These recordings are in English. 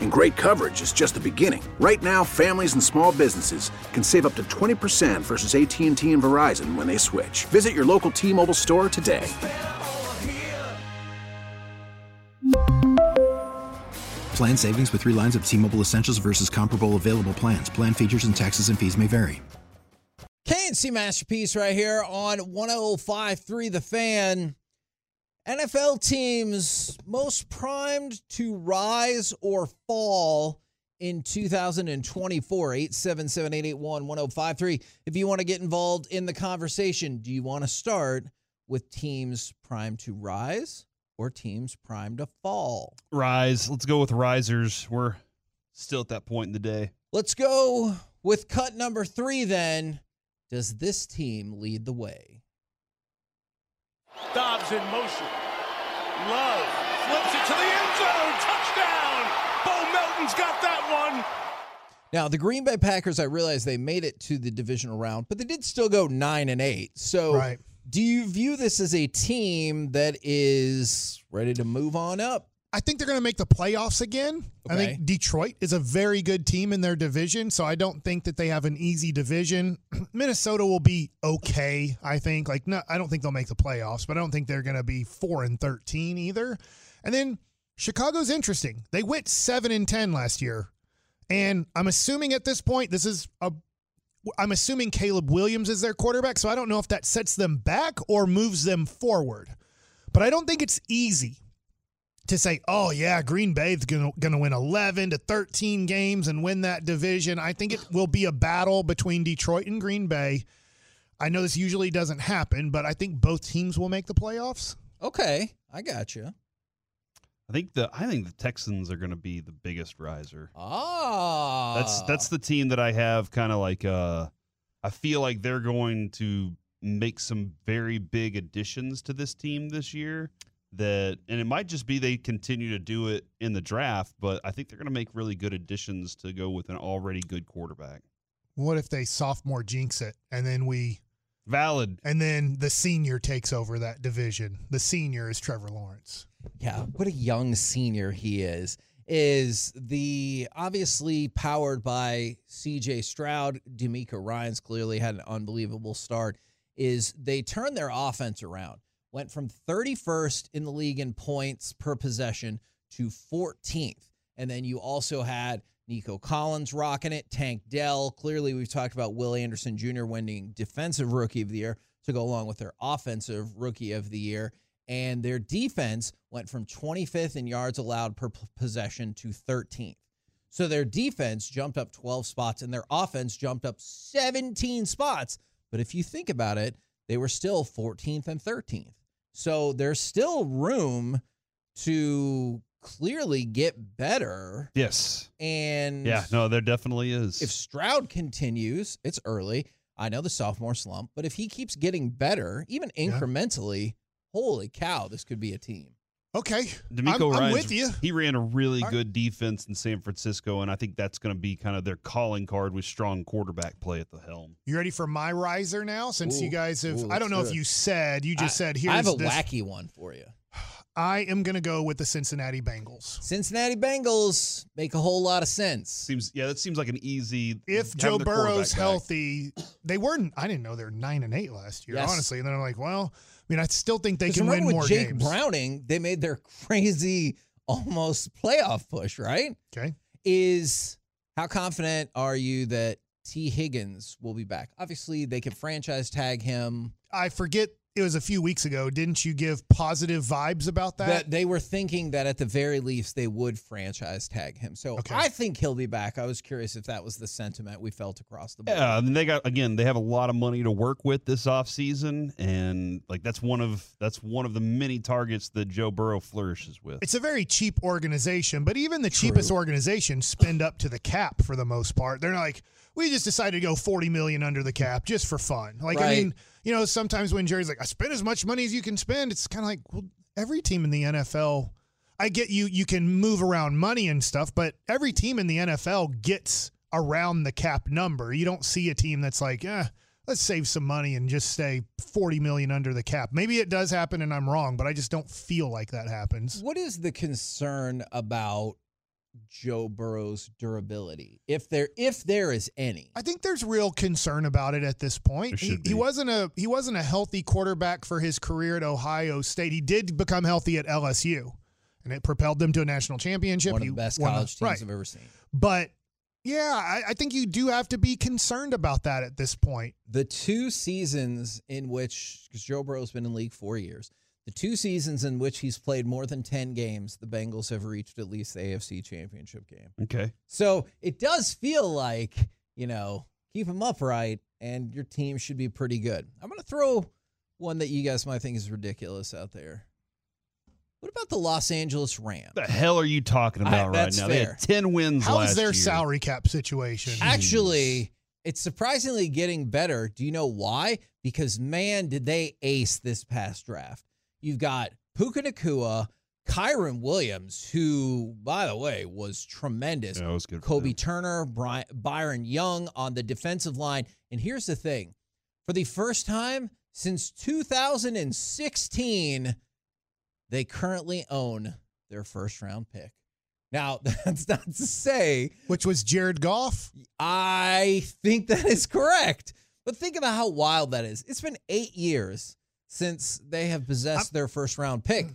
And great coverage is just the beginning. Right now, families and small businesses can save up to 20% versus AT&T and Verizon when they switch. Visit your local T-Mobile store today. Plan savings with three lines of T Mobile Essentials versus comparable available plans. Plan features and taxes and fees may vary. KNC Masterpiece right here on 1053 The Fan. NFL teams most primed to rise or fall in 2024. 877 881 1053. If you want to get involved in the conversation, do you want to start with teams primed to rise or teams primed to fall? Rise. Let's go with risers. We're still at that point in the day. Let's go with cut number three then. Does this team lead the way? Dobbs in motion. Love flips it to the end zone. Touchdown. Bo Melton's got that one. Now, the Green Bay Packers, I realize they made it to the divisional round, but they did still go 9 and 8. So, Right. do you view this as a team that is ready to move on up? I think they're going to make the playoffs again. I think Detroit is a very good team in their division, so I don't think that they have an easy division. Minnesota will be okay, I think. Like no, I don't think they'll make the playoffs, but I don't think they're going to be 4 and 13 either. And then Chicago's interesting. They went 7 and 10 last year. And I'm assuming at this point this is a I'm assuming Caleb Williams is their quarterback, so I don't know if that sets them back or moves them forward. But I don't think it's easy to say, oh yeah, Green Bay's gonna gonna win eleven to thirteen games and win that division. I think it will be a battle between Detroit and Green Bay. I know this usually doesn't happen, but I think both teams will make the playoffs. Okay, I got you. I think the I think the Texans are going to be the biggest riser. Ah, That's that's the team that I have kind of like uh I feel like they're going to make some very big additions to this team this year that and it might just be they continue to do it in the draft, but I think they're going to make really good additions to go with an already good quarterback. What if they sophomore jinx it and then we Valid. and then the senior takes over that division? The senior is Trevor Lawrence. Yeah, what a young senior he is. Is the obviously powered by CJ Stroud, DeMeco Ryans clearly had an unbelievable start. Is they turn their offense around, went from 31st in the league in points per possession to 14th. And then you also had Nico Collins rocking it, Tank Dell. Clearly, we've talked about Will Anderson Jr. winning Defensive Rookie of the Year to go along with their Offensive Rookie of the Year and their defense went from 25th in yards allowed per possession to 13th. So their defense jumped up 12 spots and their offense jumped up 17 spots. But if you think about it, they were still 14th and 13th. So there's still room to clearly get better. Yes. And Yeah, no, there definitely is. if Stroud continues, it's early. I know the sophomore slump, but if he keeps getting better, even incrementally, holy cow, this could be a team. Okay, DeMeco I'm, I'm Ryans, with you. He ran a really All right. good defense in San Francisco, and I think that's going to be kind of their calling card with strong quarterback play at the helm. You ready for my riser now? Since you guys have, ooh, I don't know let's if you said, you just I- said, here's I have a this. wacky one for you. I am going to go with the Cincinnati Bengals. Cincinnati Bengals make a whole lot of sense. Seems yeah, that seems like an easy. If Joe Burrow's quarterback back. healthy, they weren't. I didn't know they were nine and eight last year, Yes. honestly. And then I'm like, well, I mean, I still think they can win with more Jake games. Browning, they made their crazy almost playoff push, right? Okay. Is how confident are you that Tee Higgins will be back. Obviously, they can franchise tag him. I forget it was a few weeks ago. Didn't you give positive vibes about that? That they were thinking that at the very least they would franchise tag him. So Okay. I think he'll be back. I was curious if that was the sentiment we felt across the board. Yeah, and they got again. They have a lot of money to work with this offseason, and like that's one of that's one of the many targets that Joe Burrow flourishes with. it's a very cheap organization, but even the cheapest organizations spend up to the cap for the most part. They're not like we just decided to go 40 million under the cap just for fun. Like I mean, you know, sometimes when Jerry's like I spend as much money as you can spend, it's kind of like well, every team in the NFL I get you you can move around money and stuff, but every team in the NFL gets around the cap number. You don't see a team that's like, eh, let's save some money and just stay 40 million under the cap. Maybe it does happen and I'm wrong, but I just don't feel like that happens. What is the concern about Joe Burrow's durability, if there if there is any? I think there's real concern about it at this point. He, he wasn't a he wasn't a healthy quarterback for his career at Ohio State. He did become healthy at LSU, and it propelled them to a national championship. One of the best won a- college teams right. I've ever seen. But yeah, I, I think you do have to be concerned about that at this point. The two seasons in which, because Joe Burrow's been in league four years, the two seasons in which he's played more than 10 games, the Bengals have reached at least the AFC championship game. okay, So it does feel like, you know, keep him upright and your team should be pretty good. I'm going to throw one that you guys might think is ridiculous out there. What about the Los Angeles Rams? the hell are you talking I- about right that's now? They fair. had ten wins How's last their year. salary cap situation? Actually, it's surprisingly getting better. Do you know why? Because man, did they ace this past draft. You've got Puka Nacua, Kyren Williams, who, by the way, was tremendous. Yeah, it was good. Kobie. Turner, Bry- Byron Young on the defensive line. And here's the thing for the first time since 2016, they currently own their first round pick. Now, that's not to say Which was Jared Goff. I think that is correct. But think about how wild that is. It's been eight years since they have possessed their first round pick.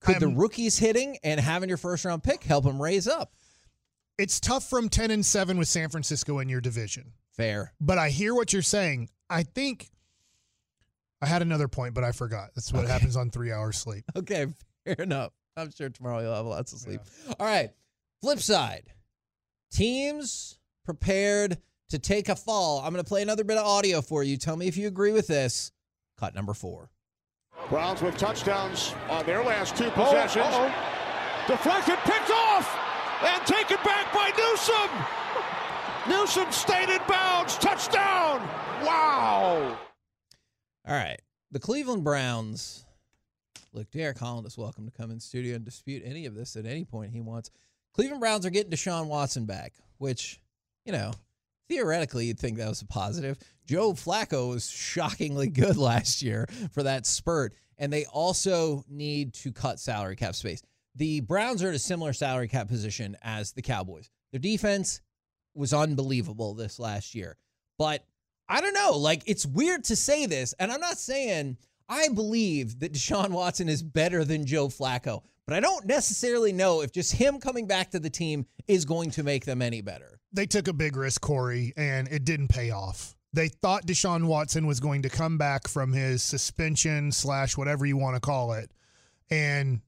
Could the I'm- rookies hitting and having your first round pick help them raise up? It's tough from 10 and 7 with San Francisco in your division. Fair. But I hear what you're saying. I think I had another point, but I forgot. That's what Okay. happens on three hours sleep. Okay, fair enough. I'm sure tomorrow you'll have lots of sleep. All right. Flip side. Teams prepared to take a fall. I'm going to play another bit of audio for you. Tell me if you agree with this. Cut number four. Browns with touchdowns on their last two oh, possessions. Deflected, picked off, and taken back by Newsome. Newsome stayed in bounds. Touchdown. Wow. All right. The Cleveland Browns. Look, Derek Holland is welcome to come in studio and dispute any of this at any point he wants. Cleveland Browns are getting Deshaun Watson back, which, you know, theoretically you'd think that was a positive. Joe Flacco was shockingly good last year for that spurt, and they also need to cut salary cap space. The Browns are in a similar salary cap position as the Cowboys. Their defense was unbelievable this last year. But I don't know. Like, it's weird to say this, and I'm not saying I believe that Deshaun Watson is better than Joe Flacco, but I don't necessarily know if just him coming back to the team is going to make them any better. They took a big risk, Corey, and it didn't pay off. They thought Deshaun Watson was going to come back from his suspension slash whatever you want to call it and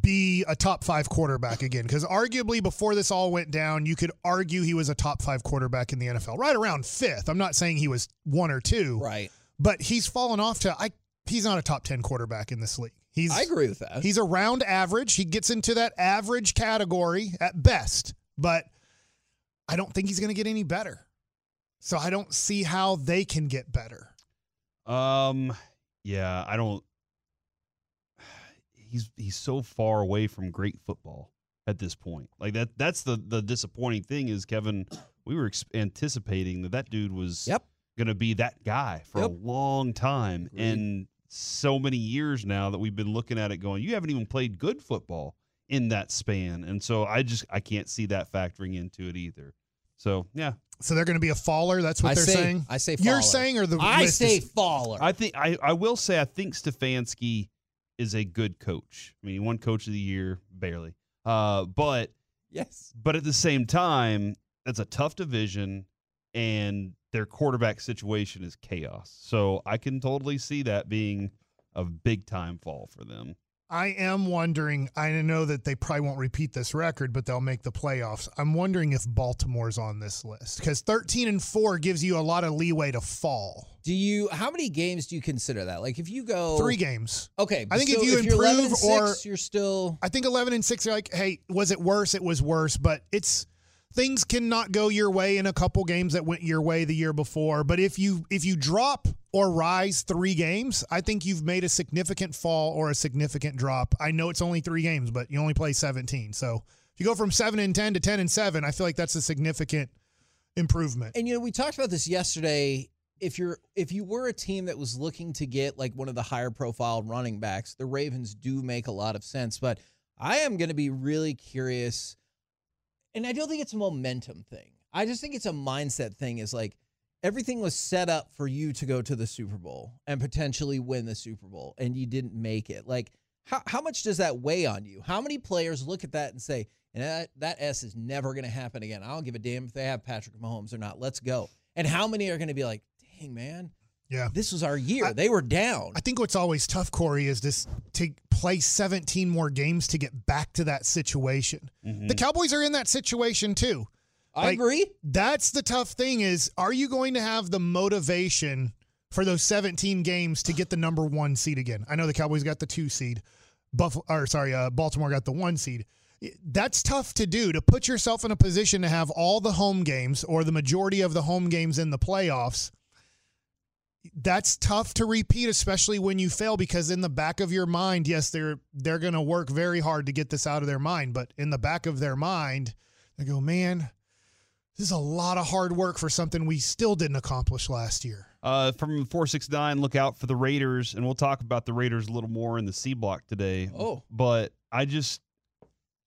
be a top five quarterback again. Because arguably before this all went down, you could argue he was a top five quarterback in the NFL, right around fifth. I'm not saying he was one or two, Right. but he's fallen off to I. He's not a top ten quarterback in this league. He's I agree with that. He's around average. He gets into that average category at best, but I don't think he's going to get any better. So I don't see how they can get better. Um, yeah, I don't. He's he's so far away from great football at this point. Like that. That's the the disappointing thing is Kevin. We were ex- anticipating that that dude was Yep. going to be that guy for Yep. a long time, Agreed. and so many years now that we've been looking at it, going, you haven't even played good football in that span, and so I just I can't see that factoring into it either. So yeah, So they're going to be a faller. That's what I they're say, saying. I say You're faller. saying or the I say is- faller. I think I, I will say I think Stefanski is a good coach. I mean, he won Coach of the Year barely, uh, but yes. but at the same time, that's a tough division, and their quarterback situation is chaos. So I can totally see that being a big time fall for them. I am wondering. I know that they probably won't repeat this record, but they'll make the playoffs. I'm wondering if Baltimore's on this list because 13 and four gives you a lot of leeway to fall. Do you? How many games do you consider that? Like, if you go Three games. Okay, I think so if you you're 11 and improve or- six, you're still I think 11 and 6 are like, hey, was it worse? It was worse, but it's things cannot go your way in a couple games that went your way the year before. But if you if you drop or rise 3 games, I think you've made a significant fall or a significant drop. I know it's only 3 games, but you only play 17. So, if you go from 7 and 10 to 10 and 7, I feel like that's a significant improvement. And you know, we talked about this yesterday. If you're if you were a team that was looking to get like one of the higher profile running backs, the Ravens do make a lot of sense. But I am going to be really curious, and I don't think it's a momentum thing. I just think it's a mindset thing. Is like everything was set up for you to go to the Super Bowl and potentially win the Super Bowl, and you didn't make it. Like how how much does that weigh on you? How many players look at that and say, and that, that S is never going to happen again. I don't give a damn if they have Patrick Mahomes or not. Let's go. And how many are going to be like, dang, man, Yeah. this was our year. I- they were down. I think what's always tough, Corey, is this to play 17 more games to get back to that situation. The Cowboys are in that situation too. I like- agree. That's the tough thing is are you going to have the motivation for those 17 games to get the number one seed again? I know the Cowboys got the two seed. Buffalo or sorry, uh, Baltimore got the one seed. That's tough to do to put yourself in a position to have all the home games or the majority of the home games in the playoffs that's tough to repeat especially when you fail because in the back of your mind yes they're they're going to work very hard to get this out of their mind but in the back of their mind they go man this is a lot of hard work for something we still didn't accomplish last year Uh, from 469, look out for the Raiders, and we'll talk about the Raiders a little more in the C block today. Oh. But I just,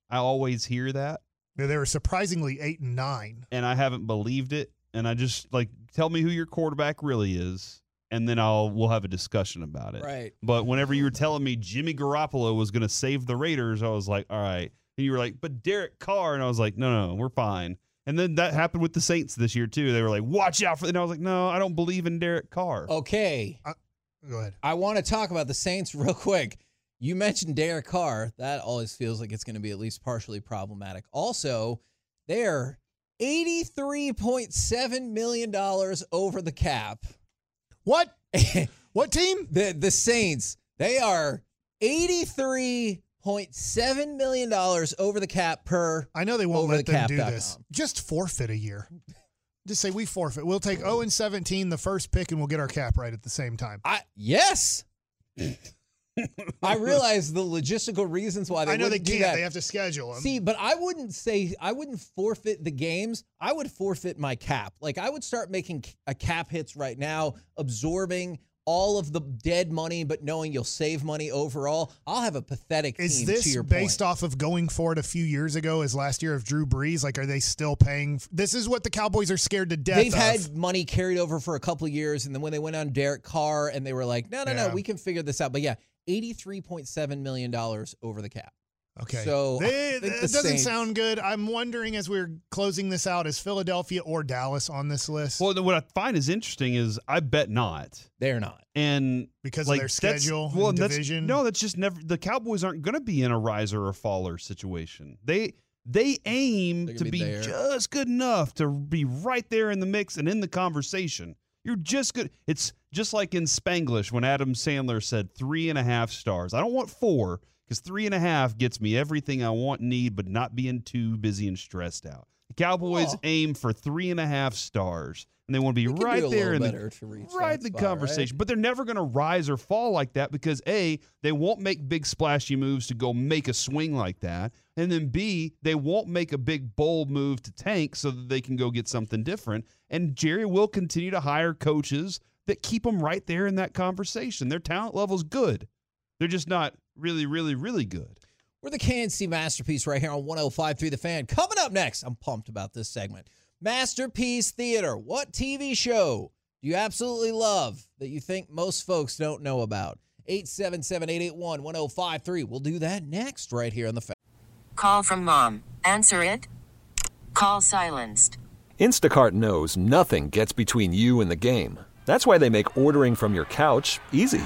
I always hear that, they they were surprisingly 8 and 9 and I haven't believed it. And I just, like, tell me who your quarterback really is, and then I'll, we'll have a discussion about it. Right. But whenever you were telling me Jimmy Garoppolo was going to save the Raiders, I was like, all right. And you were like, but Derek Carr. And I was like, no, no, we're fine. And then that happened with the Saints this year, too. They were like, watch out for And I was like, no, I don't believe in Derek Carr. Okay. go ahead I want to talk about the Saints real quick. You mentioned Derek Carr. That always feels like it's going to be at least partially problematic. Also, they're $83.7 million over the cap. What? What team? The the Saints, they are $83.7 million over the cap per i know they won't let them do this. just forfeit a year. Just say we forfeit. We'll take 0 and 17 the first pick and we'll get our cap right at the same time. I yes. I realize the logistical reasons why they i know they can't that. they have to schedule them See, but I wouldn't say I wouldn't forfeit the games. I would forfeit my cap. Like I would start making a uh, cap hits right now, absorbing all of the dead money, but knowing you'll save money overall. I'll have a pathetic Is team. this to your based point. off of going forward a few years ago as last year of Drew Brees? Like, are they still paying? This is what the Cowboys are scared to death They've of. had money carried over for a couple of years, and then when they went on Derek Carr, and they were like, "No, no, no, we can figure this out." But yeah, eighty-three point seven million dollars over the cap. okay. so I They- think the doesn't Saints- sound good. I'm wondering as we're closing this out, is Philadelphia or Dallas on this list? Well, what I find is interesting is I bet not. They're not. And because like of their that's- schedule well, and that's- division. No, that's just never. The Cowboys aren't going to be in a riser or faller situation. They they aim to be, be just good enough to be right there in the mix and in the conversation. You're just good. It's just like in Spanglish when Adam Sandler said three and a half stars. I don't want four because three and a half gets me everything I want and need, but not being too busy and stressed out. The Cowboys Aw. aim for three and a half stars, and they want to be right there in the right the spot, right? conversation. But they're never going to rise or fall like that because a they won't make big splashy moves to go make a swing like that, and then b they won't make a big bold move to tank so that they can go get something different. And Jerry will continue to hire coaches that keep them right there in that conversation. Their talent level's good. They're just not really, really, really good. We're the KNC Masterpiece right here on 105.3 The Fan. Coming up next, I'm pumped about this segment. Masterpiece Theater. What TV show do you absolutely love that you think most folks don't know about? 877 881 1053. We'll do that next right here on The Fan. Call from mom. Answer it. Call silenced. Instacart knows nothing gets between you and the game. That's why they make ordering from your couch easy.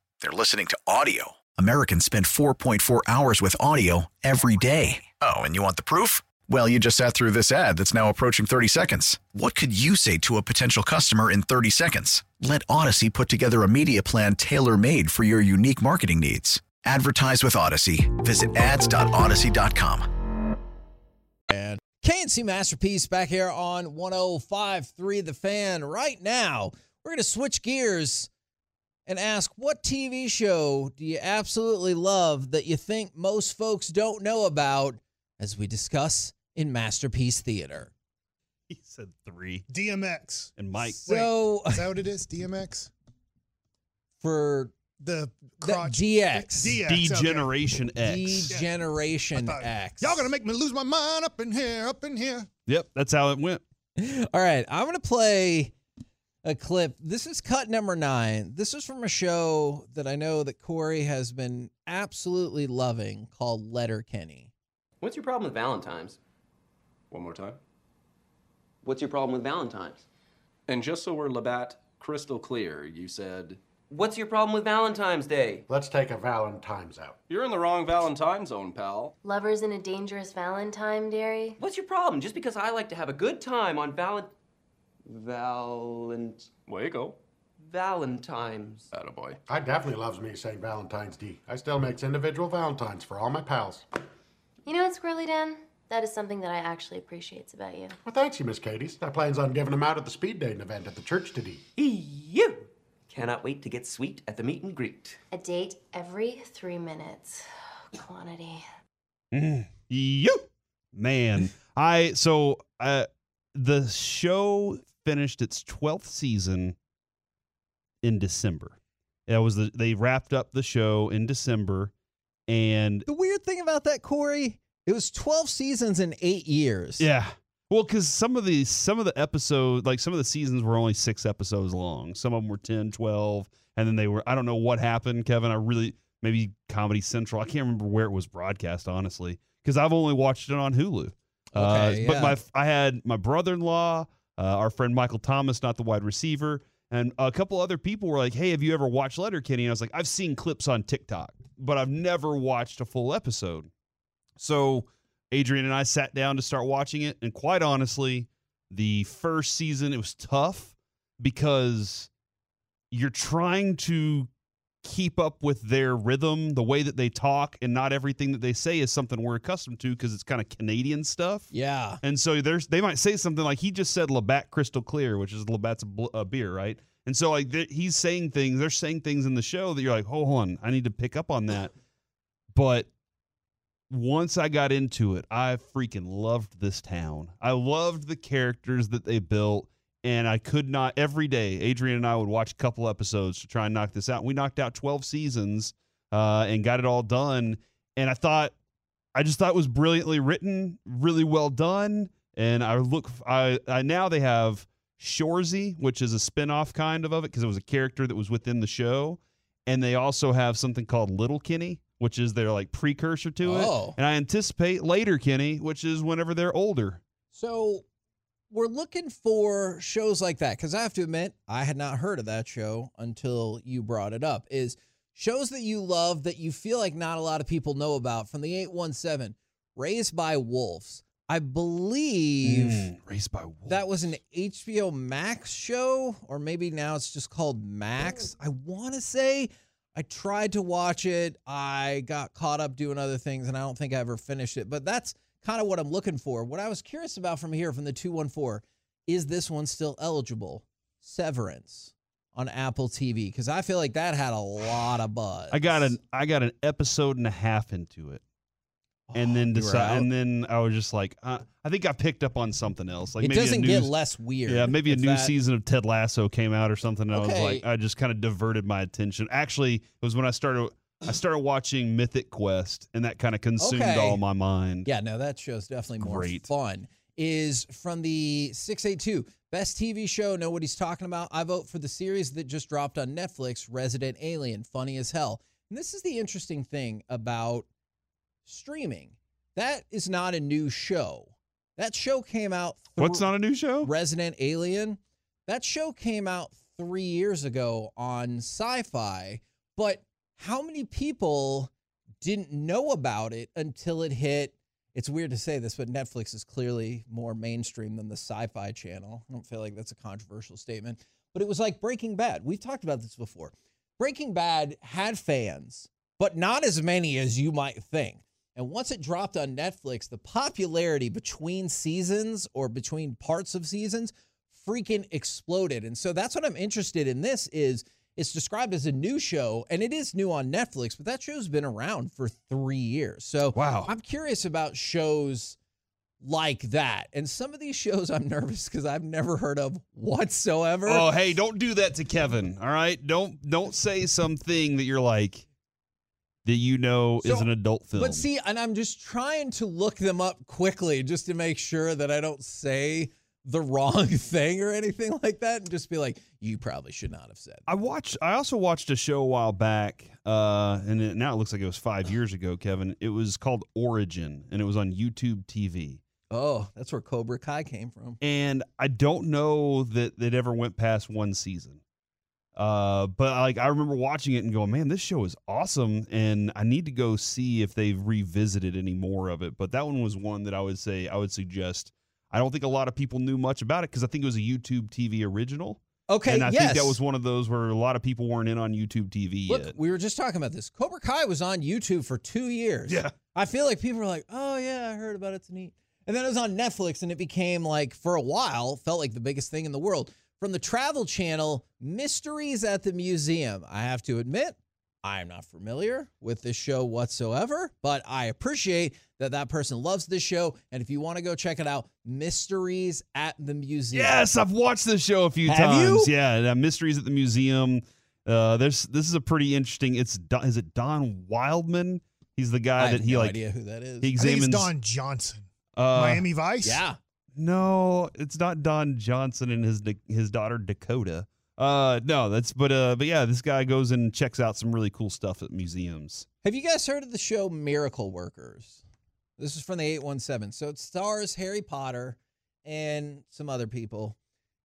they're listening to audio. Americans spend 4.4 hours with audio every day. Oh, and you want the proof? Well, you just sat through this ad that's now approaching 30 seconds. What could you say to a potential customer in 30 seconds? Let Odyssey put together a media plan tailor made for your unique marketing needs. Advertise with Odyssey. Visit ads.odyssey.com. And KNC Masterpiece back here on 105.3 The Fan. Right now, we're going to switch gears and ask what TV show do you absolutely love that you think most folks don't know about as we discuss in Masterpiece Theater. He said three. DMX. And Mike. So, Is that what it is? DMX? for The the. DX, DX. okay. D-Generation X. D-Generation I thought, X. Y'all gonna make me lose my mind up in here, up in here. Yep, that's how it went. All right, I'm going to play a clip. This is cut number nine. This is from a show that I know that Corey has been absolutely loving called Letterkenny. What's your problem with Valentine's? One more time. What's your problem with Valentine's? And just so we're Labatt crystal clear, you said What's your problem with Valentine's Day? Let's take a Valentine's out. you're in the wrong Valentine zone, pal. Lovers in a dangerous Valentine, Derry? What's your problem? Just because I like to have a good time on Valent... Valent... Way you go. Valentine's. Attaboy. I definitely loves me St. Valentine's D. I still makes individual Valentines for all my pals. You know what, Squirrely Dan? That is something that I actually appreciates about you. Well, thanks you, Miss Katie's. I plans on giving them out at the speed dating event at the church today. You! Cannot wait to get sweet at the meet and greet. A date every three minutes. Quantity. Mm. You man, I so uh, the show finished its twelfth season in December. That was the they wrapped up the show in December, and The weird thing about that, Corey, it was 12 seasons in eight years. yeah, well, because some of the some of the episodes, like some of the seasons, were only six episodes long. Some of them were 10, 12, and then they were. I don't know what happened, Kevin. I really maybe Comedy Central. I can't remember where it was broadcast, honestly, because I've only watched it on Hulu. uh, Okay, But yeah. my I had my brother-in-law, uh, our friend Michael Thomas, not the wide receiver, and a couple other people were like, "Hey, have you ever watched Letterkenny?" And I was like, "I've seen clips on TikTok, but I've never watched a full episode." So Adrian and I sat down to start watching it, and quite honestly, the first season it was tough because you're trying to keep up with their rhythm, the way that they talk, and not everything that they say is something we're accustomed to because it's kind of Canadian stuff. Yeah. And so there's they might say something like he just said Labatt Crystal Clear, which is Labatt's bl- a beer, right? And so like he's saying things, they're saying things in the show that you're like, hold on, I need to pick up on that. But once I got into it, I freaking loved this town. I loved the characters that they built, and I could not every day. Adrian and I would watch a couple episodes to try and knock this out. We knocked out 12 seasons uh, and got it all done. And I thought, I just thought it was brilliantly written, really well done. And I look, I, I now they have Shorzy, which is a spin-off kind of of it because it was a character that was within the show. And they also have something called Little Kenny, which is their like precursor to Oh. it. And I anticipate later Kenny, which is whenever they're older. So we're looking for shows like that because I have to admit I had not heard of that show until you brought it up. Is shows that you love that you feel like not a lot of people know about from the 817 Raised by Wolves. I believe Mm, Raised by Wolves. that was an HBO Max show, or maybe now it's just called Max. I want to say I tried to watch it. I got caught up doing other things, and I don't think I ever finished it. But that's kind of what I'm looking for. What I was curious about from here, from the 214, is this one still eligible? Severance on Apple TV, because I feel like that had a lot of buzz. I got an I got an episode and a half into it, and then Oh, decide, and then I was just like, uh, I think I picked up on something else. Like it maybe a doesn't new, get less weird. Yeah, maybe a new that- season of Ted Lasso came out or something. And I was like, I just kind of diverted my attention. Actually, it was when I started. I started watching Mythic Quest, and that kind of consumed Okay. all my mind. Yeah, no, that show's definitely more Great. fun. Is from the 682 best TV show. Know what he's talking about? I vote for the series that just dropped on Netflix, Resident Alien. Funny as hell. And this is the interesting thing about streaming. That is not a new show. That show came out. What's not a new show? Resident Alien. That show came out three years ago on sci fi, but how many people didn't know about it until it hit? It's weird to say this, but Netflix is clearly more mainstream than the sci fi channel. I don't feel like that's a controversial statement, but it was like Breaking Bad. We've talked about this before. Breaking Bad had fans, but not as many as you might think. And once it dropped on Netflix, the popularity between seasons or between parts of seasons freaking exploded. And so that's what I'm interested in this is it's described as a new show and it is new on Netflix, but that show's been around for 3 years. So Wow. I'm curious about shows like that. And some of these shows I'm nervous cuz I've never heard of whatsoever. Oh, hey, don't do that to Kevin. All right, don't don't say something that you're like that you know is an adult film. But see, and I'm just trying to look them up quickly just to make sure that I don't say the wrong thing or anything like that and just be like, you probably should not have said. I watched. I also watched a show a while back, uh, and it, now it looks like it was five years ago. Kevin, it was called Origin, and it was on YouTube TV. Oh, that's where Cobra Kai came from. And I don't know that it ever went past one season. Uh, but like I remember watching it and going, man, this show is awesome, and I need to go see if they've revisited any more of it. But that one was one that I would say I would suggest. I don't think a lot of people knew much about it because I think it was a YouTube TV original. Okay, and I yes. think that was one of those where a lot of people weren't in on YouTube TV Look, yet. we were just talking about this. Cobra Kai was on YouTube for two years. Yeah. I feel like people were like, oh, yeah, I heard about it. It's neat. And then it was on Netflix, and it became like, for a while, felt like the biggest thing in the world. From the Travel Channel, Mysteries at the Museum. I have to admit, I'm not familiar with this show whatsoever, but I appreciate that that person loves this show. And if you want to go check it out, Mysteries at the Museum. Yes, I've watched this show a few Have times. you? Yeah, Mysteries at the Museum. Uh, there's this is a pretty interesting. It's Don, is it Don Wildman? He's the guy I have that he no like. idea who that is. He I think examines. it's Don Johnson. uh, Miami Vice. Yeah. No, it's not Don Johnson and his his daughter Dakota. Uh, no, that's but uh, but yeah, this guy goes and checks out some really cool stuff at museums. Have you guys heard of the show Miracle Workers? This is from the 817. So it stars Harry Potter and some other people.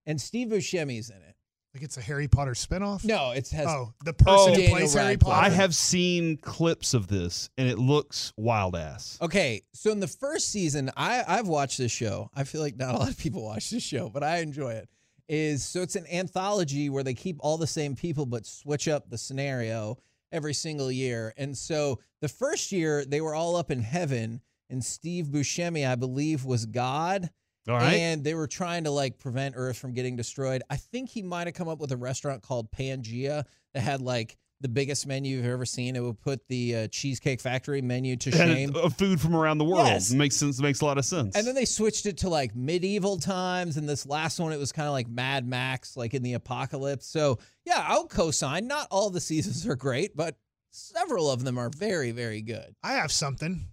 And Steve Buscemi's in it. Like it's a Harry Potter spinoff. No, it has Oh, the person who Daniel plays Harry Potter. I have seen clips of this and it looks wild ass. Okay, so in the first season, I I've watched this show. I feel like not a lot of people watch this show, but I enjoy it. Is so it's an anthology where they keep all the same people but switch up the scenario every single year. And so the first year they were all up in heaven, and Steve Buscemi, I believe, was God. All right. And they were trying to like prevent Earth from getting destroyed. I think he might have come up with a restaurant called Pangea that had like the biggest menu you've ever seen. It would put the uh, Cheesecake Factory menu to shame. And, uh, food from around the world Yes. makes sense. Makes a lot of sense. And then they switched it to like medieval times, and this last one it was kind of like Mad Max, like in the apocalypse. So yeah, I'll co-sign. Not all the seasons are great, but several of them are very, very good. I have something.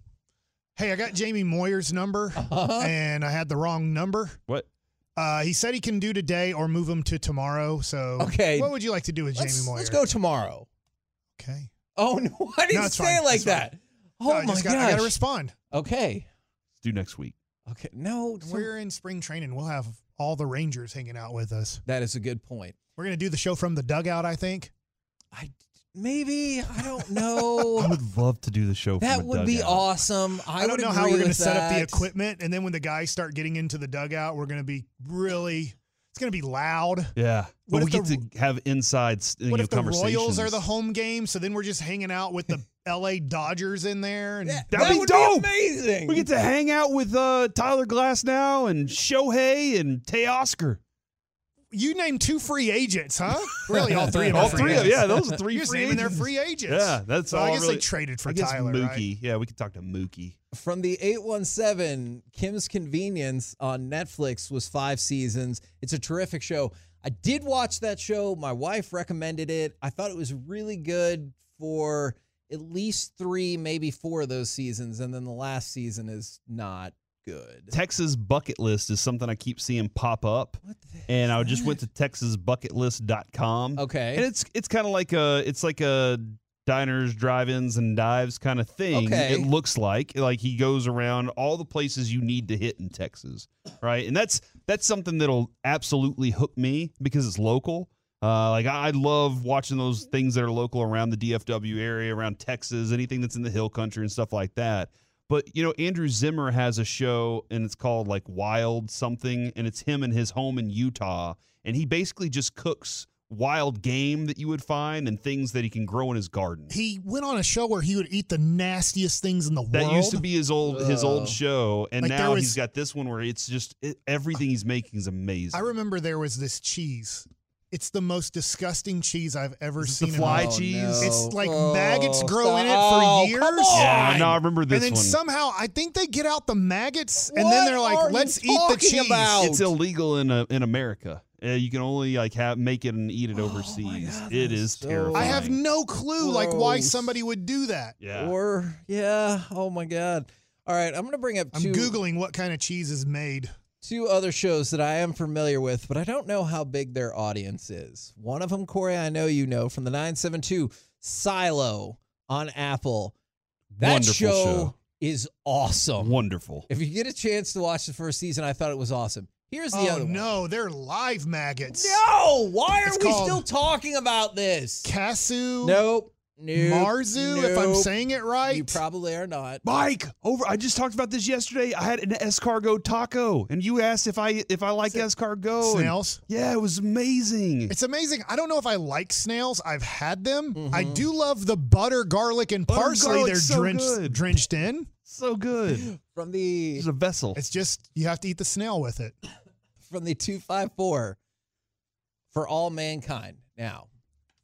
Hey, I got Jamie Moyer's number, Uh-huh. and I had the wrong number. What? Uh, he said he can do today or move him to tomorrow. So, Okay. what would you like to do with Let's, Jamie Moyer? let's go tomorrow. Okay. Oh no, why did No, you say fine. it like It's fine. that? Oh No, I my god! I got to respond. Okay. Let's do next week. Okay. No, so- We're in spring training. We'll have all the Rangers hanging out with us. that is a good point. We're going to do the show from the dugout, I think. I maybe I don't know. I would love to do the show. that from a would be awesome. I, I, don't would know how we're going to with set up the equipment, and then when the guys start getting into the dugout, we're going to be really. It's going to be loud. Yeah, What but we if get to have inside s- you What know, if the Royals are the home game? So then we're just hanging out with the L.A. Dodgers in there, and That'd that be would dope. be amazing. We get to hang out with uh, Tyler Glasnow and Shohei and Teoscar. You named two free agents, huh? Really, all three of them. All free three of yeah, those are three You're free naming their agents. free agents. Yeah, that's So all. I guess really- they traded for I guess Tyler, Mookie. right? Yeah, we could talk to Mookie. From the 817, Kim's Convenience on Netflix was five seasons. It's a terrific show. I did watch that show. My wife recommended it. I thought it was really good for at least three, maybe four of those seasons. And then the last season is not good. Texas bucket list is something I keep seeing pop up. and I just went to texasbucketlist.com. Okay. And it's it's kind of like a it's like a diners, drive-ins and dives kind of thing. Okay. It looks like like he goes around all the places you need to hit in Texas, right? And that's that's something that'll absolutely hook me because it's local. Uh, like I I love watching those things that are local around the DFW area, around Texas, anything that's in the hill country and stuff like that. But you know, Andrew Zimmern has a show and it's called like Wild something, and it's him in his home in Utah, and he basically just cooks wild game that you would find and things that he can grow in his garden. He went on a show where he would eat the nastiest things in the That world. That used to be his old his Oh. old show, and Like, now was- he's got this one where it's just it, everything he's making is amazing. I remember there was this cheese. It's the most disgusting cheese I've ever Is it seen. the in fly my life. cheese? It's like Oh, maggots grow stop. in it Oh, for years. come on. yeah, no, I remember this and then one. somehow I think they get out the maggots and then they're like, "Let's eat the talking cheese." about? it's illegal in uh, in America. Uh, you can only like have make it and eat Oh it overseas. God, it that is is so- terrifying. I have no clue like why somebody would do that. yeah. Or, yeah. Oh, my God. All right. I'm going to bring up I'm googling what kind of cheese is made. Two other shows that I am familiar with, but I don't know how big their audience is. One of them, Corey, I know you know from the 972 Silo on Apple. That Wonderful show, show. is awesome. Wonderful. If you get a chance to watch the first season, I thought it was awesome. Here's the oh other one. no, they're live maggots. No! Why are It's we still talking about this? Casu. Nope. Nope. Marzu, if I'm saying it right. You probably are not. Mike, over. I just talked about this yesterday. I had an escargot taco, and you asked if I if I like escargot. and- Snails. yeah, it was amazing. It's amazing. I don't know if I like snails. I've had them. Mm-hmm. I do love the butter, garlic, and Butter parsley they're so drenched good. drenched in. so good. From the It's a vessel. It's just you have to eat the snail with it. from the 254 for all mankind now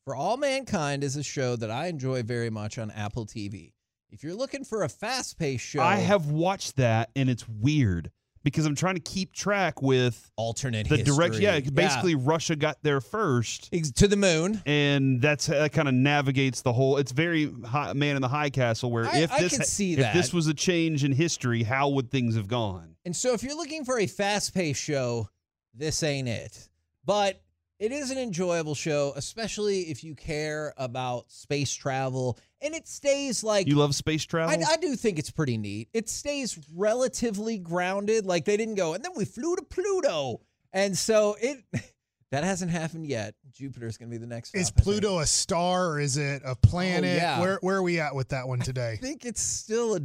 for all mankind is a show that i enjoy very much on apple tv if you're looking for a fast-paced show I have watched that, and it's weird because I'm trying to keep track with alternate the direct. Yeah, basically Russia got there first. To the moon and that's uh, that kind of navigates the whole. It's very high, man in the high castle. Where I- if I this can see if that. this was a change in history, how would things have gone? and so if you're looking for a fast-paced show this ain't it but it is an enjoyable show especially if you care about space travel and it stays like You love space travel. I, I do think it's pretty neat. It stays relatively grounded. Like they didn't go, and then we flew to Pluto. And so it that hasn't happened yet. Jupiter's going to be the next. Is stop, Pluto a star or is it a planet? Oh, yeah. Where where are we at with that one today? I think it's still a.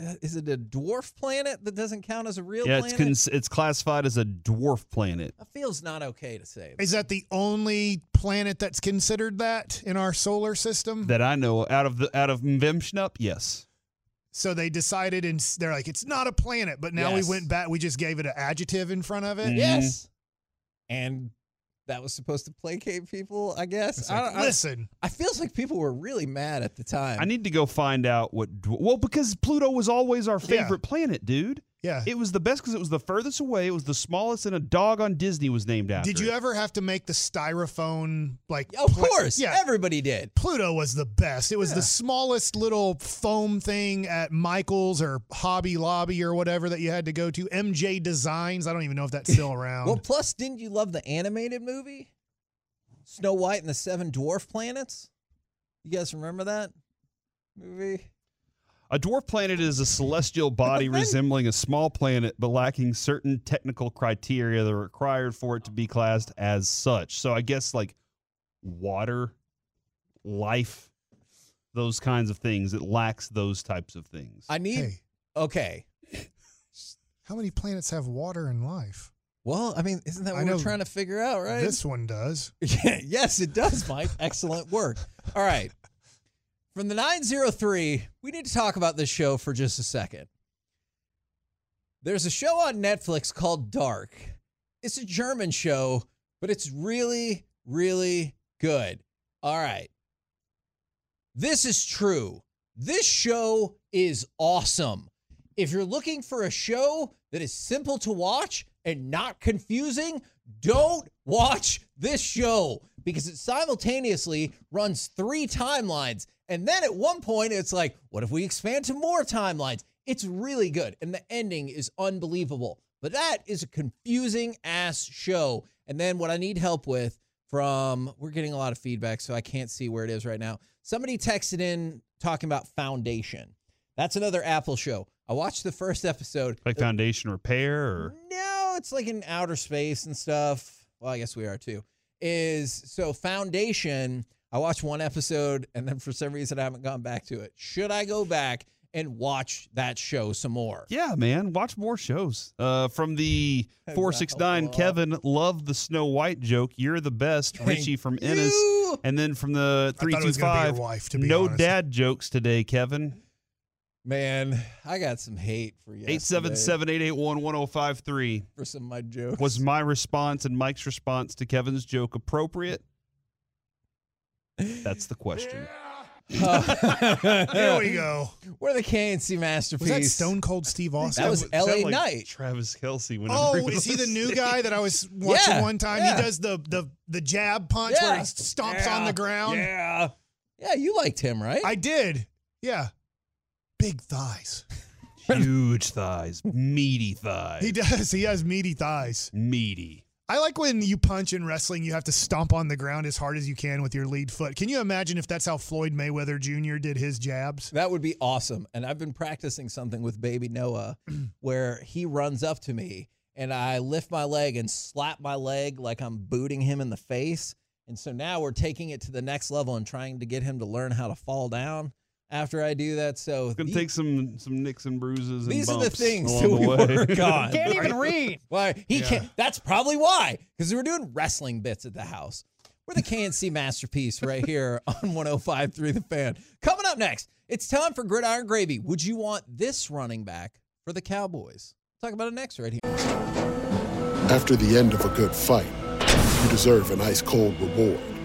uh, Is it a dwarf planet that doesn't count as a real yeah, it's planet? cons- it's classified as a dwarf planet. that feels not okay to say. Is that the only planet that's considered that in our solar system? That I know out of the out of Mvemshnup, yes. so they decided and they're like, it's not a planet, but now Yes. we went back. We just gave it an adjective in front of it. Mhm. Yes. And that was supposed to placate people, I guess. It's I, like, don't- I, listen, I feels like people were really mad at the time. I need to go find out what. Well, because Pluto was always our Yeah. favorite planet, dude. Yeah. It was the best because it was the furthest away. It was the smallest, and a dog on Disney was named after. Did you it. ever have to make the styrofoam like? of pla- course. yeah. Everybody did. Pluto was the best. It was Yeah. the smallest little foam thing at Michael's or Hobby Lobby or whatever that you had to go to. MJ Designs. I don't even know if that's still around. Well, plus, didn't you love the animated movie? Snow White and the Seven Dwarf Planets? You guys remember that movie? A dwarf planet is a celestial body resembling a small planet but lacking certain technical criteria that are required for it to be classed as such. So I guess like water life, those kinds of things. It lacks those types of things. I need. Hey. Okay. How many planets have water and life? Well, I mean, isn't that I what we're trying to figure out, right? This one does. Yeah, yes, it does, Mike. Excellent work. All right. From the 903, we need to talk about this show for just a second. There's a show on Netflix called Dark. It's a German show, but it's really, really good. All right. This is true. This show is awesome. If you're looking for a show that is simple to watch and not confusing, don't watch this show because it simultaneously runs three timelines. And then at one point, it's like, what if we expand to more timelines? It's really good. And the ending is unbelievable. But that is a confusing ass show. And then what I need help with from, we're getting a lot of feedback, so I can't see where it is right now. Somebody texted in talking about Foundation. That's another Apple show. I watched the first episode. Like foundation repair or No, it's like in outer space and stuff. Well, I guess we are too. Is so Foundation. I watched one episode and then for some reason I haven't gone back to it. Should I go back and watch that show some more? Yeah, man, watch more shows. Uh, from the four six nine, not. Kevin loved the Snow White joke. You're the best, Thank Richie from Ennis, you. and then from the I three thought it two was gonna be your five. wife, to be No honest. dad jokes today, Kevin. Man, I got some hate for yesterday Eight seven seven eight eight one one zero five three. for some of my jokes. Was my response and Mike's response to Kevin's joke appropriate? That's the question. Here we go. We're the KNC masterpiece. Was that Stone Cold Steve Austin? That was Sound LA like Knight. Travis Kelce. Whenever Oh, he is he the new guy that I was watching Yeah, one time? yeah. He does the the the jab punch where he Yeah. stomps on the ground. Yeah. Yeah, you liked him, right? I did. Yeah. Big thighs. Huge thighs, meaty thighs. He does. He has meaty thighs. meaty. I like when you punch in wrestling, you have to stomp on the ground as hard as you can with your lead foot. Can you imagine if that's how Floyd Mayweather Jr. did his jabs? That would be awesome. And I've been practicing something with baby Noah where he runs up to me and I lift my leg and slap my leg like I'm booting him in the face. And so now we're taking it to the next level and trying to get him to learn how to fall down after I do that. So It's gonna the- take some some nicks and bruises. these and are the things along that the we work on. Can't even read. Why he Yeah. can't? That's probably why. Because we were doing wrestling bits at the house. We're the KNC masterpiece right here on 105.3 The Fan. Coming up next, it's time for Gridiron Gravy. Would you want this running back for the Cowboys? Talk about it next right here. After the end of a good fight, you deserve an ice cold reward.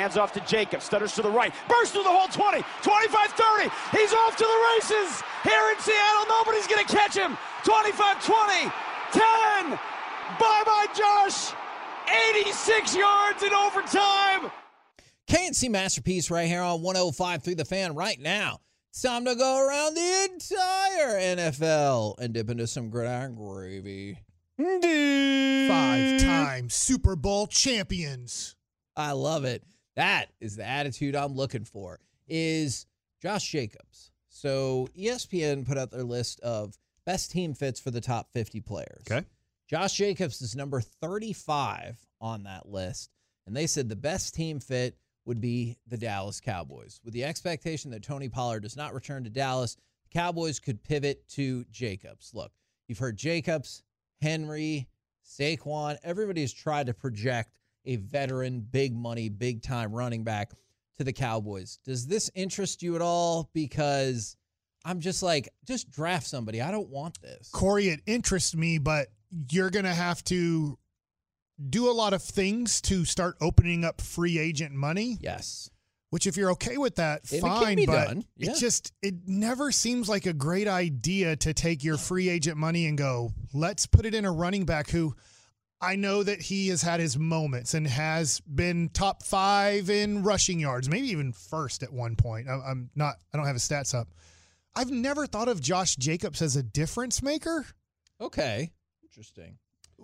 Hands off to Jacob. Stutters to the right. Bursts through the hole 20, 25 30. He's off to the races here in Seattle. Nobody's going to catch him. 25 20, 10. Bye bye, Josh. 86 yards in overtime. KNC masterpiece right here on 105 through The Fan right now. It's time to go around the entire NFL and dip into some gridiron gravy. Five time Super Bowl champions. I love it. That is the attitude I'm looking for. Is Josh Jacobs. So ESPN put out their list of best team fits for the top 50 players. Okay. Josh Jacobs is number 35 on that list. And they said the best team fit would be the Dallas Cowboys. With the expectation that Tony Pollard does not return to Dallas, the Cowboys could pivot to Jacobs. Look, you've heard Jacobs, Henry, Saquon. Everybody has tried to project a veteran, big money, big time running back to the Cowboys. Does this interest you at all? Because I'm just like, just draft somebody. I don't want this. Corey, it interests me, but you're going to have to do a lot of things to start opening up free agent money. Yes. Which, if you're okay with that, It fine. but yeah. it just it never seems like a great idea to take your free agent money and go, let's put it in a running back who I know that he has had his moments and has been top five in rushing yards, maybe even first at one point. I- I'm not. I don't have his stats up. I've never thought of Josh Jacobs as a difference maker. Okay. Interesting.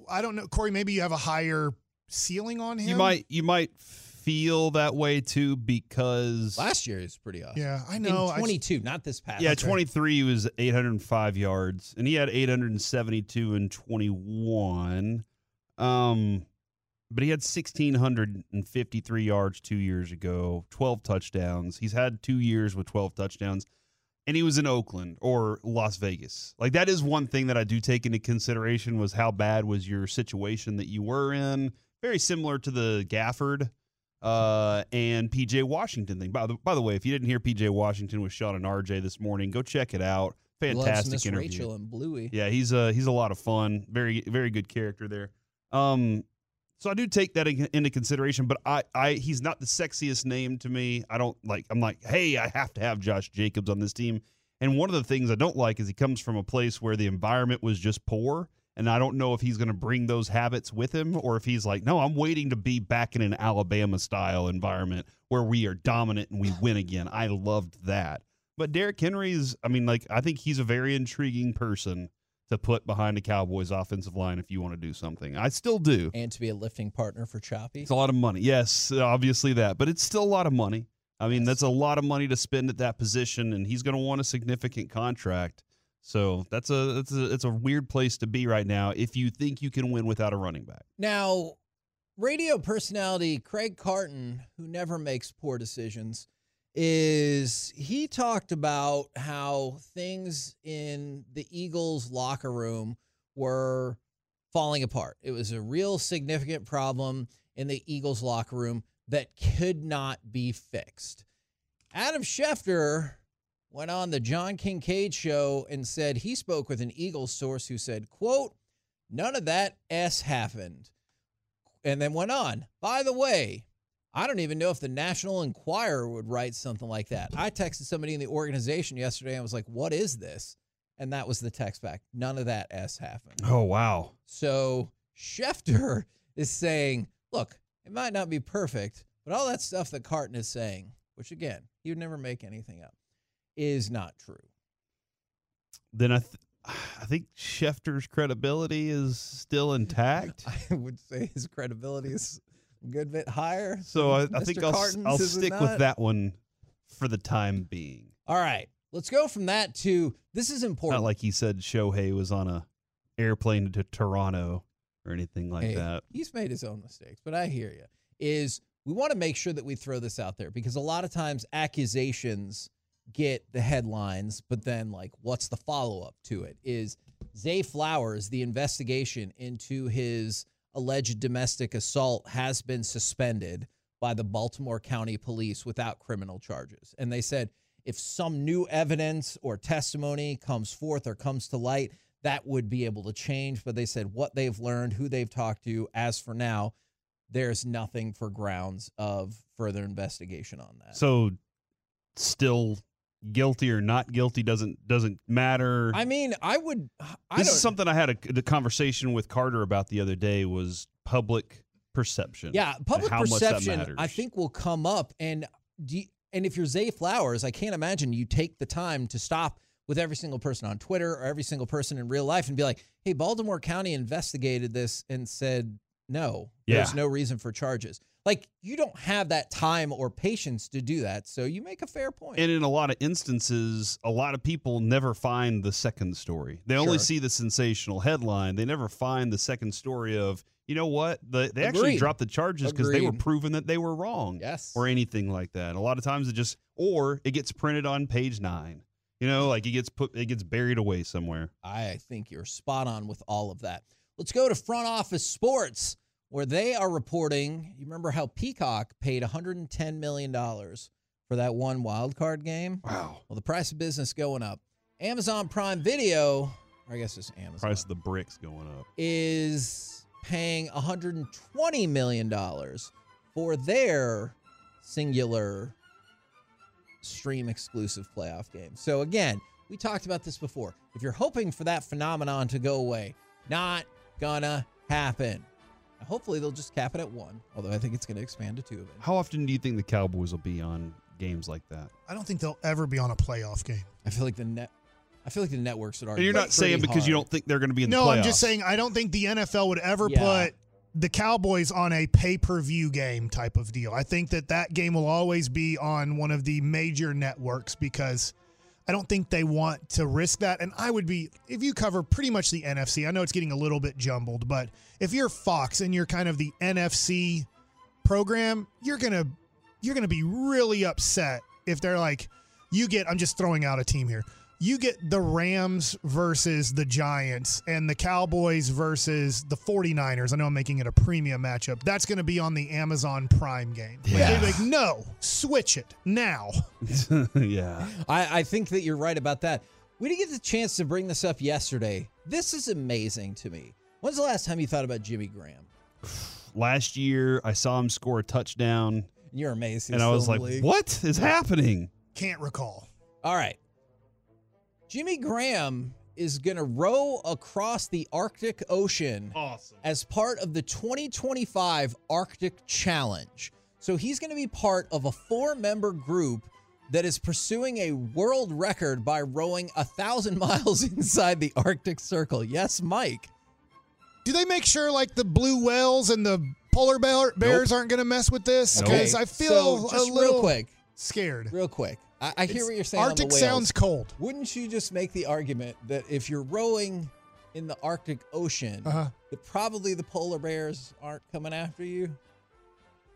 I don't know, Corey. Maybe you have a higher ceiling on him. You might you might feel that way too because Last year is pretty awesome. Yeah, I In know. I- 22, not this past. Yeah, year. 23 was 805 yards, and he had 872 in 21. Um, but he had 1,653 yards two years ago, 12 touchdowns. He's had two years with 12 touchdowns, and he was in Oakland or Las Vegas. Like that is one thing that I do take into consideration was how bad was your situation that you were in. Very similar to the Gafford uh, and PJ Washington thing. By the, by the way, if you didn't hear PJ Washington with Sean and RJ this morning, go check it out. Loves Fantastic Miss interview. Rachel and Bluey. Yeah, he's a he's a lot of fun. Very very good character there. Um, so I do take that in- into consideration, but I I he's not the sexiest name to me. I don't like. I'm like, hey, I have to have Josh Jacobs on this team. And one of the things I don't like is he comes from a place where the environment was just poor. And I don't know if he's going to bring those habits with him or if he's like, no, I'm waiting to be back in an Alabama style environment where we are dominant and we win again. I loved that. But Derrick Henry's, I mean, like, I think he's a very intriguing person to put behind the Cowboys offensive line if you want to do something. I still do. And to be a lifting partner for Choppy. It's a lot of money. Yes, obviously that, but it's still a lot of money. I mean, that's a lot of money to spend at that position, and he's going to want a significant contract. So that's a that's a it's a weird place to be right now if you think you can win without a running back. Now, radio personality Craig Carton, who never makes poor decisions, is he talked about how things in the Eagles locker room were falling apart. It was a real significant problem in the Eagles locker room that could not be fixed. Adam Schefter went on the John Kincade show and said he spoke with an Eagles source who said, quote, none of that S happened. And then went on, by the way, I don't even know if the National Enquirer would write something like that. I texted somebody in the organization yesterday and was like, what is this? And that was the text back. None of that S happened. Oh wow. So Schefter is saying, look, it might not be perfect, but all that stuff that Carton is saying, which again, he would never make anything up, is not true. Then I th- I think Schefter's credibility is still intact. I would say his credibility is a good bit higher. So I, I think. I'll, Carton's, I'll stick with that one for the time being. All right. Let's go from that to this is important. Not like he said Shohei was on a airplane to Toronto or anything like Hey, that. He's made his own mistakes, but I hear you. Is we want to make sure that we throw this out there because a lot of times accusations get the headlines, but then like what's the follow up to it? Is Zay Flowers, the investigation into his alleged domestic assault has been suspended by the Baltimore County Police without criminal charges. And they said if some new evidence or testimony comes forth or comes to light, that would be able to change. But they said what they've learned, who they've talked to, as for now, there's nothing for grounds of further investigation on that. So still guilty or not guilty doesn't doesn't matter. I mean, I would. I this don't, is something I had a, a conversation with Carter about the other day was public perception. Yeah, public how much that perception. I think, will come up. And do you- and if you're Zay Flowers, I can't imagine you take the time to stop with every single person on Twitter or every single person in real life and be like, "Hey, Baltimore County investigated this and said no, yeah. there's no reason for charges." Like you don't have that time or patience to do that, so you make a fair point. And in a lot of instances, a lot of people never find the second story. They only see the sensational headline. They never find the second story of, you know what? The, they actually dropped the charges because they were proven that they were wrong. Yes. Or anything like that. A lot of times it just, or it gets printed on page nine. You know, like it gets put, it gets buried away somewhere. I think you're spot on with all of that. Let's go to front office sports where they are reporting. You remember how Peacock paid 110 million dollars for that one wild card game? Wow. Well, the price of business going up. Amazon Prime Video, or I guess it's Amazon, Price of the bricks going up. is paying 120 million dollars for their singular stream exclusive playoff game. So again, we talked about this before. If you're hoping for that phenomenon to go away, not gonna happen. Now, hopefully they'll just cap it at one, although I think it's going to expand to two eventually. How often do you think the Cowboys will be on games like that. I don't think they'll ever be on a playoff game. I feel like the net. I feel like the networks would And argue. you're not pretty saying because you don't think they're going to be in no, the playoffs. No, I'm just saying I don't think the NFL would ever Yeah. put the Cowboys on a pay-per-view game type of deal. I think that that game will always be on one of the major networks because I don't think they want to risk that. And I would be if you cover pretty much the NFC. I know it's getting a little bit jumbled, but if you're Fox and you're kind of the NFC program, you're gonna you're gonna be really upset if they're like you get. I'm just throwing out a team here. You get the Rams versus the Giants and the Cowboys versus the 49ers. I know I'm making it a premium matchup. That's going to be on the Amazon Prime game. Yeah. they'd like, no, switch it now. yeah. I, I think that you're right about that. We didn't get the chance to bring this up yesterday. This is amazing to me. When's the last time you thought about Jimmy Graham? Last year, I saw him score a touchdown, You're amazing. and I was like, league. "What is happening?" Can't recall. All right. Jimmy Graham is going to row across the Arctic Ocean Awesome. as part of the 2025 Arctic Challenge. So he's going to be part of a four member group that is pursuing a world record by rowing a thousand miles inside the Arctic Circle. Yes, Mike. Do they make sure like the blue whales and the polar bear, bears aren't going to mess with this? Okay, Because I feel so just a little real quick, scared. real quick. I, I hear what you're saying. on the Arctic whales. sounds cold. Wouldn't you just make the argument that if you're rowing in the Arctic Ocean, Uh-huh. that probably the polar bears aren't coming after you?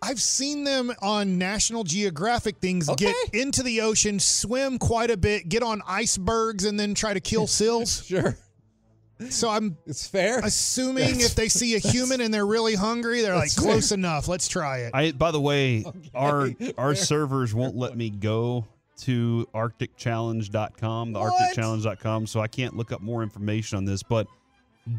I've seen them on National Geographic things Okay. get into the ocean, swim quite a bit, get on icebergs, and then try to kill seals. Sure. So I'm It's fair. assuming That's- if they see a human and they're really hungry, they're like That's close enough. Let's try it. I by the way, our our fair. servers won't let me go to arcticchallenge.com, the What? arcticchallenge.com, so I can't look up more information on this, but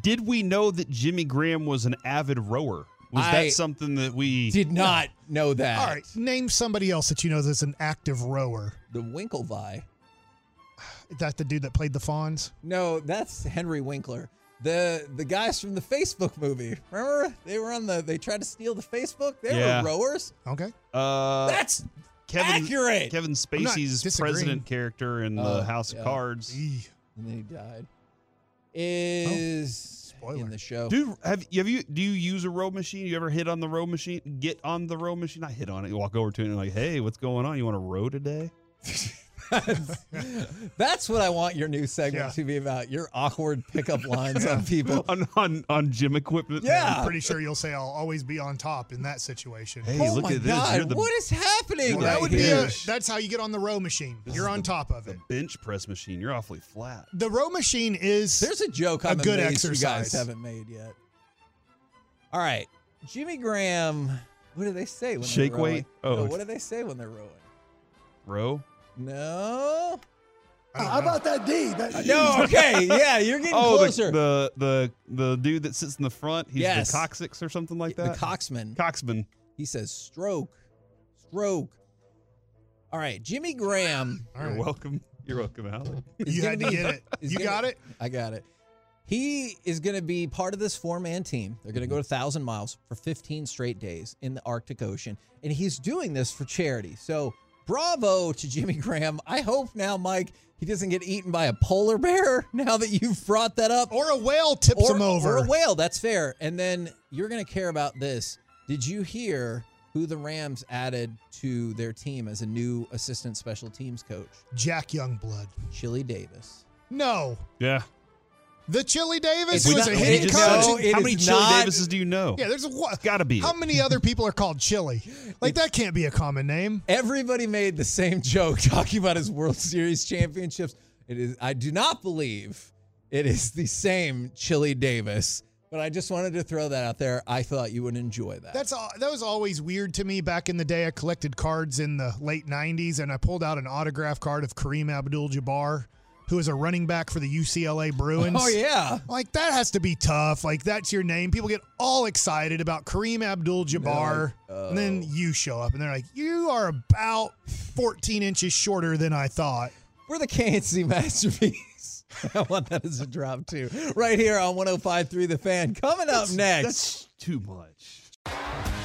did we know that Jimmy Graham was an avid rower? Was I that something that we Did not know that. All right, name somebody else that you know that's an active rower. The Winklevi. Is that the dude that played the Fonz? No, that's Henry Winkler. The the guys from the Facebook movie. Remember? They were on the they tried to steal the Facebook. They Yeah. were rowers. Okay. uh That's Kevin accurate. Kevin Spacey's president character in Oh, the House yeah. of Cards. And then he died. Is oh, spoiler. in the show. Dude, have, have you do you use a row machine? You ever hit on the row machine? Get on the row machine? I hit on it. You walk over to it and like, hey, what's going on? You want to row today? That's what I want your new segment Yeah. to be about. Your awkward pickup lines on people. on on on gym equipment. Yeah. I'm pretty sure you'll say I'll always be on top in that situation. Hey, oh look my at this. God, You're the, what is happening? Well, that right would be a, that's how you get on the row machine. You're on top of the it. bench press machine. You're awfully flat. The row machine is There's a joke I'm a good exercise. you guys haven't made yet. All right, Jimmy Graham. What do they say when Shake they're rowing? weight? Oh. No, what do they say when they're rowing? Row? No. How know. about that D? That No. Okay. Yeah, you're getting Oh, closer. the, the the the dude that sits in the front. He's Yes. the coccyx or something like that. the coxman. Coxman. He says stroke, stroke. All right, Jimmy Graham. All You're welcome. You're welcome, Alec. You gonna had to get it. You gonna- got it? I got it. He is going to be part of this four man team. They're going to go mm-hmm. to 1,000 miles for 15 straight days in the Arctic Ocean. And he's doing this for charity. So bravo to Jimmy Graham. I hope now, Mike, he doesn't get eaten by a polar bear now that you've brought that up. Or a whale tips or, him over. or a whale. That's fair. And then you're going to care about this. Did you hear who the Rams added to their team as a new assistant special teams coach? Jack Youngblood. Chili Davis. No. Yeah. The Chili Davis It's who not- was a it hitting is coach. no, it How is many Chili not- Davises do you know? yeah, there's what? Gotta be. How many other people are called Chili? Like that can't be a common name. Everybody made the same joke talking about his World Series championships. It is I do not believe it is the same Chili Davis, but I just wanted to throw that out there. I thought you would enjoy that. That's all, that was always weird to me back in the day. I collected cards in the late '90s, and I pulled out an autograph card of Karim Abdul-Jabbar, who is a running back for the UCLA Bruins. oh yeah. Like that has to be tough. Like that's your name. People get all excited about Kareem Abdul-Jabbar, and then oh. you show up, and they're like, "You are about 14 inches shorter than I thought." We're the KNC masterpiece. I want that as a drop too. Right here on 105.3 The Fan. Coming up next. That's too much.